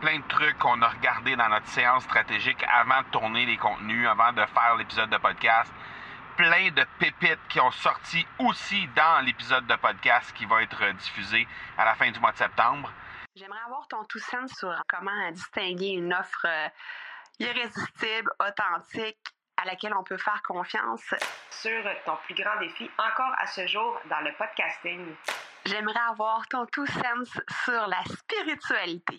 plein de trucs qu'on a regardés dans notre séance stratégique avant de tourner les contenus, avant de faire l'épisode de podcast. Plein de pépites qui ont sorti aussi dans l'épisode de podcast qui va être diffusé à la fin du mois de septembre. J'aimerais avoir ton tout sens sur comment distinguer une offre euh, irrésistible, authentique, à laquelle on peut faire confiance. Sur ton plus grand défi encore à ce jour dans le podcasting. J'aimerais avoir ton tout sens sur la spiritualité.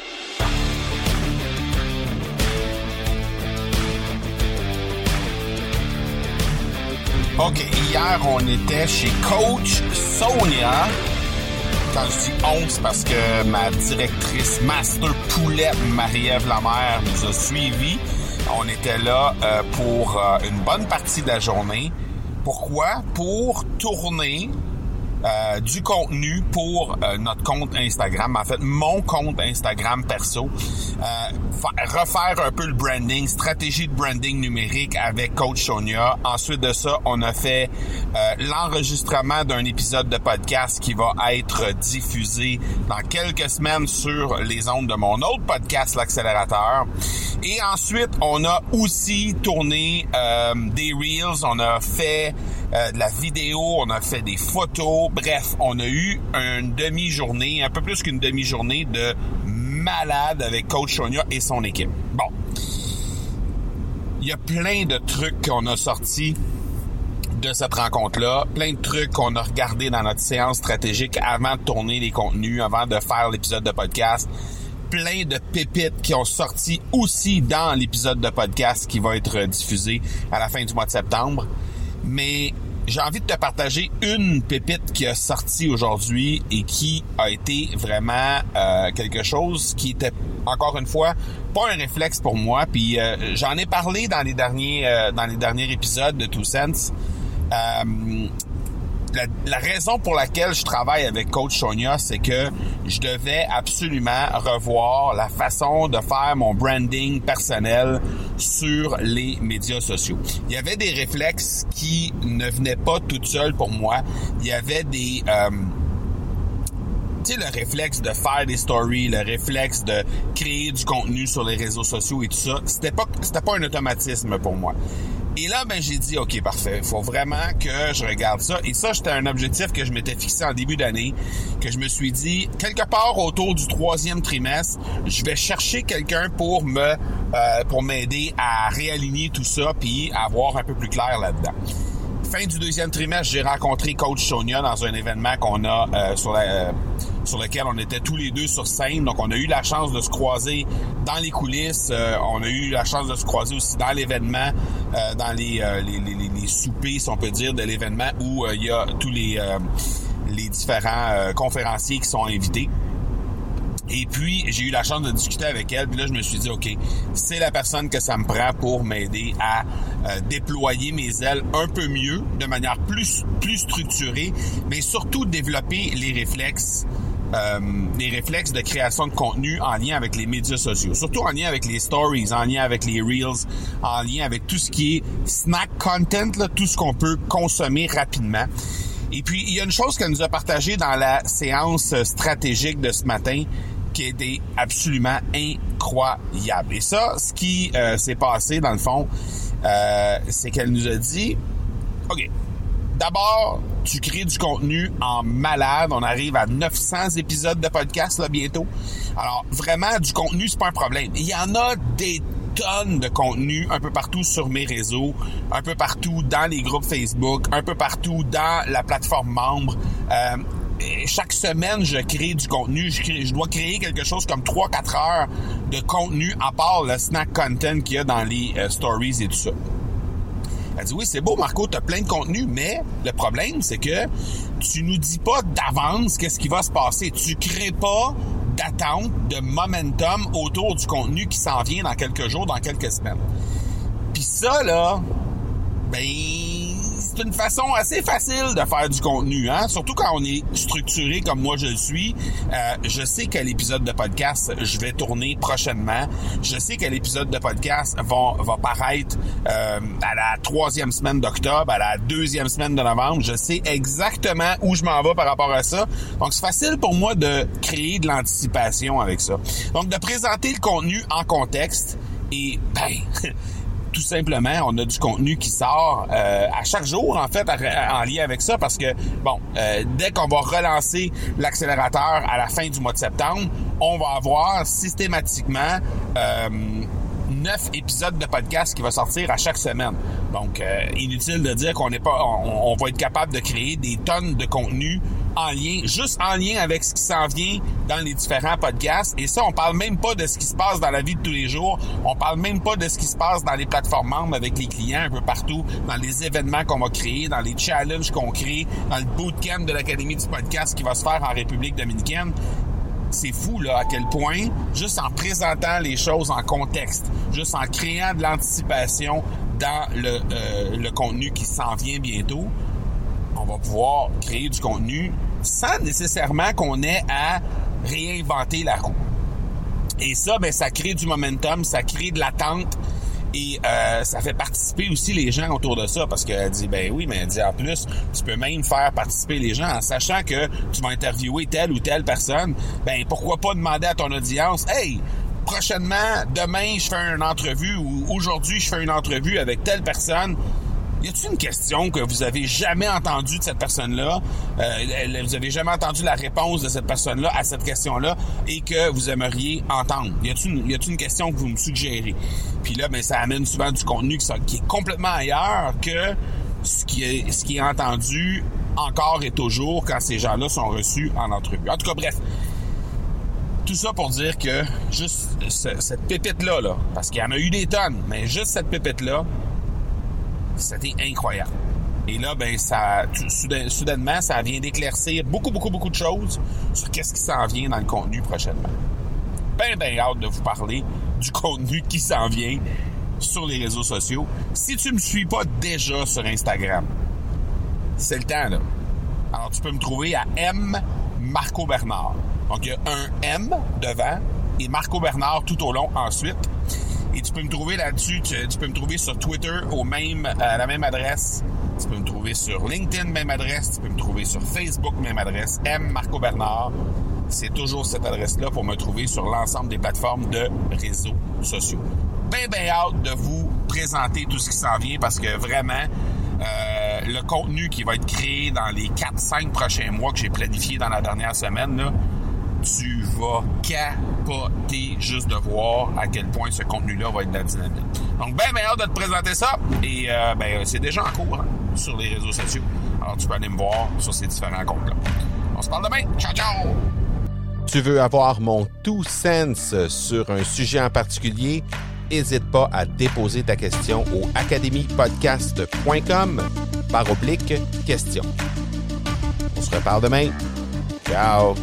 OK, hier, on était chez Coach Sonia. Quand je dis on, c'est parce que ma directrice Master Poulette, Marie-Ève Lamère, nous a suivis. On était là euh, pour euh, une bonne partie de la journée. Pourquoi? Pour tourner euh, du contenu pour euh, notre compte Instagram, en fait mon compte Instagram perso, euh, refaire un peu le branding, stratégie de branding numérique avec Coach Sonia. Ensuite de ça, on a fait l'enregistrement d'un épisode de podcast qui va être diffusé dans quelques semaines sur les ondes de mon autre podcast, l'accélérateur. Et ensuite, on a aussi tourné des reels, on a fait de la vidéo, on a fait des photos, Bref, on a eu une demi-journée, un peu plus qu'une demi-journée de malade avec Coach Sonia et son équipe. Bon. Il y a plein de trucs qu'on a sortis de cette rencontre-là, plein de trucs qu'on a regardés dans notre séance stratégique avant de tourner les contenus, avant de faire l'épisode de podcast plein de pépites qui ont sorti aussi dans l'épisode de podcast qui va être diffusé à la fin du mois de septembre. Mais j'ai envie de te partager une pépite qui a sorti aujourd'hui et qui a été vraiment euh, quelque chose qui était encore une fois pas un réflexe pour moi. Puis euh, j'en ai parlé dans les derniers euh, dans les derniers épisodes de Two Sense la, raison pour laquelle je travaille avec Coach Sonia, c'est que je devais absolument revoir la façon de faire mon branding personnel sur les médias sociaux. Il y avait des réflexes qui ne venaient pas toutes seules pour moi. Il y avait des... Euh, tu sais, le réflexe de faire des stories, le réflexe de créer du contenu sur les réseaux sociaux et tout ça, c'était pas, c'était pas un automatisme pour moi. Et là, ben, j'ai dit, OK, parfait. Il faut vraiment que je regarde ça. Et ça, c'était un objectif que je m'étais fixé en début d'année, que je me suis dit, quelque part autour du troisième trimestre, je vais chercher quelqu'un pour me, euh, pour m'aider à réaligner tout ça puis à voir un peu plus clair là-dedans fin du deuxième trimestre, j'ai rencontré Coach Sonia dans un événement qu'on a euh, sur, euh, sur lequel on était tous les deux sur scène. Donc, on a eu la chance de se croiser dans les coulisses. Euh, on a eu la chance de se croiser aussi dans l'événement, dans les, les, les, les, soupers, si on peut dire, de l'événement où il y a tous les, les différents conférenciers qui sont invités. Et puis, j'ai eu la chance de discuter avec elle. Puis là, je me suis dit, OK, c'est la personne que ça me prend pour m'aider à euh, déployer mes ailes un peu mieux, de manière plus, plus structurée, mais surtout développer les réflexes euh, les réflexes de création de contenu en lien avec les médias sociaux, surtout en lien avec les stories, en lien avec les reels, en lien avec tout ce qui est snack content, tout ce qu'on peut consommer rapidement. Et puis, il y a une chose qu'elle nous a partagée dans la séance stratégique de ce matin, qui était absolument incroyable. Et ça, ce qui euh, s'est passé dans le fond, euh, c'est qu'elle nous a dit, OK, d'abord, tu crées du contenu en malade. On arrive à 900 épisodes de podcast là bientôt. Alors, vraiment, du contenu, c'est pas un problème. Il y en a des tonnes de contenu un peu partout sur mes réseaux, un peu partout dans les groupes Facebook, un peu partout dans la plateforme membre. Euh, chaque semaine, je crée du contenu. Je, dois créer quelque chose comme 3-4 heures de contenu à part le snack content qu'il y a dans les euh, stories et tout ça. Elle dit oui, c'est beau, Marco, tu as plein de contenu, mais le problème, c'est que tu nous dis pas d'avance qu'est-ce qui va se passer. Tu crées pas d'attente, de momentum autour du contenu qui s'en vient dans quelques jours, dans quelques semaines. Puis ça, là, ben, c'est une façon assez facile de faire du contenu, hein? Surtout quand on est structuré comme moi je le suis. Euh, je sais quel épisode de podcast je vais tourner prochainement. Je sais quel épisode de podcast va, va paraître euh, à la troisième semaine d'octobre, à la deuxième semaine de novembre. Je sais exactement où je m'en vais par rapport à ça. Donc, c'est facile pour moi de créer de l'anticipation avec ça. Donc, de présenter le contenu en contexte et, ben, tout simplement, on a du contenu qui sort euh, à chaque jour, en fait, en lien avec ça, parce que, bon, euh, dès qu'on va relancer l'accélérateur à la fin du mois de septembre, on va avoir systématiquement euh, neuf épisodes de podcast qui va sortir à chaque semaine. Donc, inutile de dire qu'on n'est pas, on, on, va être capable de créer des tonnes de contenu en lien, juste en lien avec ce qui s'en vient dans les différents podcasts. Et ça, on parle même pas de ce qui se passe dans la vie de tous les jours. On parle même pas de ce qui se passe dans les plateformes membres avec les clients un peu partout, dans les événements qu'on va créer, dans les challenges qu'on crée, dans le bootcamp de l'Académie du podcast qui va se faire en République dominicaine c'est fou là à quel point juste en présentant les choses en contexte, juste en créant de l'anticipation dans le, euh, le contenu qui s'en vient bientôt, on va pouvoir créer du contenu sans nécessairement qu'on ait à réinventer la roue. Et ça, ben, ça crée du momentum, ça crée de l'attente et euh, ça fait participer aussi les gens autour de ça parce qu'elle dit ben oui mais elle dit en plus tu peux même faire participer les gens en sachant que tu vas interviewer telle ou telle personne ben pourquoi pas demander à ton audience hey prochainement demain je fais une entrevue ou aujourd'hui je fais une entrevue avec telle personne y a-t-il une question que vous avez jamais entendue de cette personne-là, euh, vous avez jamais entendu la réponse de cette personne-là à cette question-là et que vous aimeriez entendre? Y a-t-il une, une, question que vous me suggérez? Puis là, ben, ça amène souvent du contenu qui, est complètement ailleurs que ce qui est, ce qui est entendu encore et toujours quand ces gens-là sont reçus en entrevue. En tout cas, bref. Tout ça pour dire que juste cette pépite-là, là, parce qu'il y en a eu des tonnes, mais juste cette pépite-là, c'était incroyable. Et là, ben, ça, soudainement, ça vient d'éclaircir beaucoup, beaucoup, beaucoup de choses sur qu'est-ce qui s'en vient dans le contenu prochainement. Ben, ben, hâte de vous parler du contenu qui s'en vient sur les réseaux sociaux. Si tu me suis pas déjà sur Instagram, c'est le temps, là. Alors, tu peux me trouver à M Marco Bernard. Donc, il y a un M devant et Marco Bernard tout au long ensuite. Et tu peux me trouver là-dessus, tu, peux me trouver sur Twitter au même, à la même adresse. Tu peux me trouver sur LinkedIn, même adresse. Tu peux me trouver sur Facebook, même adresse. M. Marco Bernard. C'est toujours cette adresse-là pour me trouver sur l'ensemble des plateformes de réseaux sociaux. Ben, ben hâte de vous présenter tout ce qui s'en vient parce que vraiment, euh, le contenu qui va être créé dans les 4-5 prochains mois que j'ai planifié dans la dernière semaine, là, tu vas capoter juste de voir à quel point ce contenu-là va être de la dynamite. Donc, ben meilleur de te présenter ça. Et euh, ben, c'est déjà en cours hein, sur les réseaux sociaux. Alors, tu peux aller me voir sur ces différents comptes-là. On se parle demain. Ciao, ciao! Tu veux avoir mon tout sens sur un sujet en particulier? N'hésite pas à déposer ta question au academypodcast.com par oblique question. On se reparle demain. Ciao!